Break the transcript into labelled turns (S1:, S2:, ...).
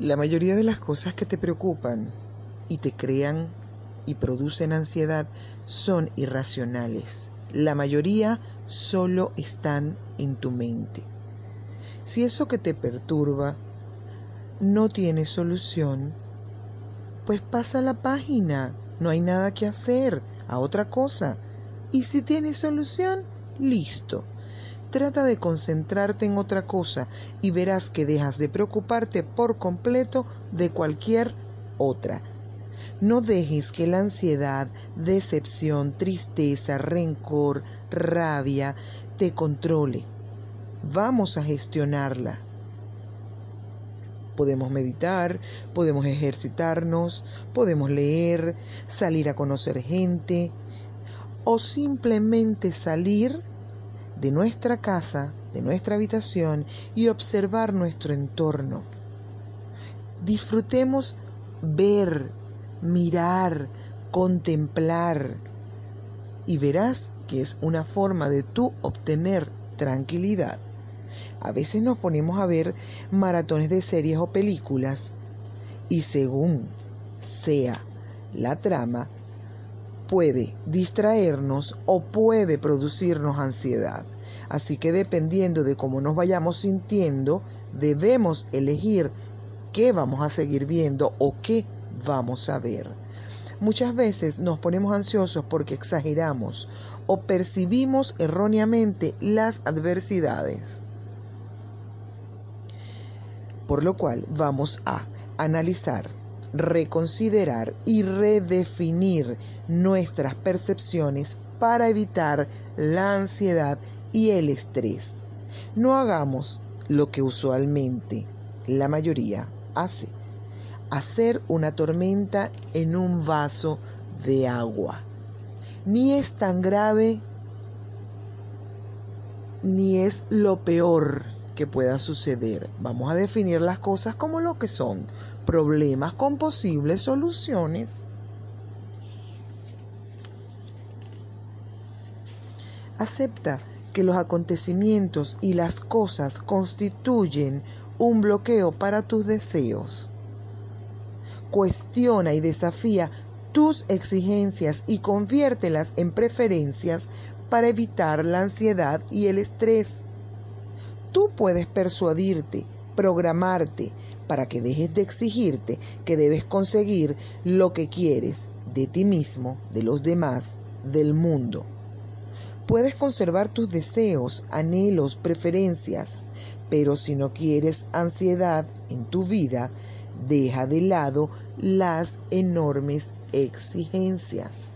S1: La mayoría de las cosas que te preocupan y te crean y producen ansiedad son irracionales. La mayoría solo están en tu mente. Si eso que te perturba no tiene solución, pues pasa la página, no hay nada que hacer, a otra cosa. Y si tiene solución, listo. Trata de concentrarte en otra cosa y verás que dejas de preocuparte por completo de cualquier otra. No dejes que la ansiedad, decepción, tristeza, rencor, rabia te controle. Vamos a gestionarla. Podemos meditar, podemos ejercitarnos, podemos leer, salir a conocer gente o simplemente salir de nuestra casa, de nuestra habitación y observar nuestro entorno. Disfrutemos ver, mirar, contemplar y verás que es una forma de tú obtener tranquilidad. A veces nos ponemos a ver maratones de series o películas y según sea la trama, puede distraernos o puede producirnos ansiedad. Así que dependiendo de cómo nos vayamos sintiendo, debemos elegir qué vamos a seguir viendo o qué vamos a ver. Muchas veces nos ponemos ansiosos porque exageramos o percibimos erróneamente las adversidades. Por lo cual vamos a analizar reconsiderar y redefinir nuestras percepciones para evitar la ansiedad y el estrés. No hagamos lo que usualmente la mayoría hace, hacer una tormenta en un vaso de agua. Ni es tan grave, ni es lo peor que pueda suceder. Vamos a definir las cosas como lo que son, problemas con posibles soluciones. Acepta que los acontecimientos y las cosas constituyen un bloqueo para tus deseos. Cuestiona y desafía tus exigencias y conviértelas en preferencias para evitar la ansiedad y el estrés. Tú puedes persuadirte, programarte, para que dejes de exigirte que debes conseguir lo que quieres de ti mismo, de los demás, del mundo. Puedes conservar tus deseos, anhelos, preferencias, pero si no quieres ansiedad en tu vida, deja de lado las enormes exigencias.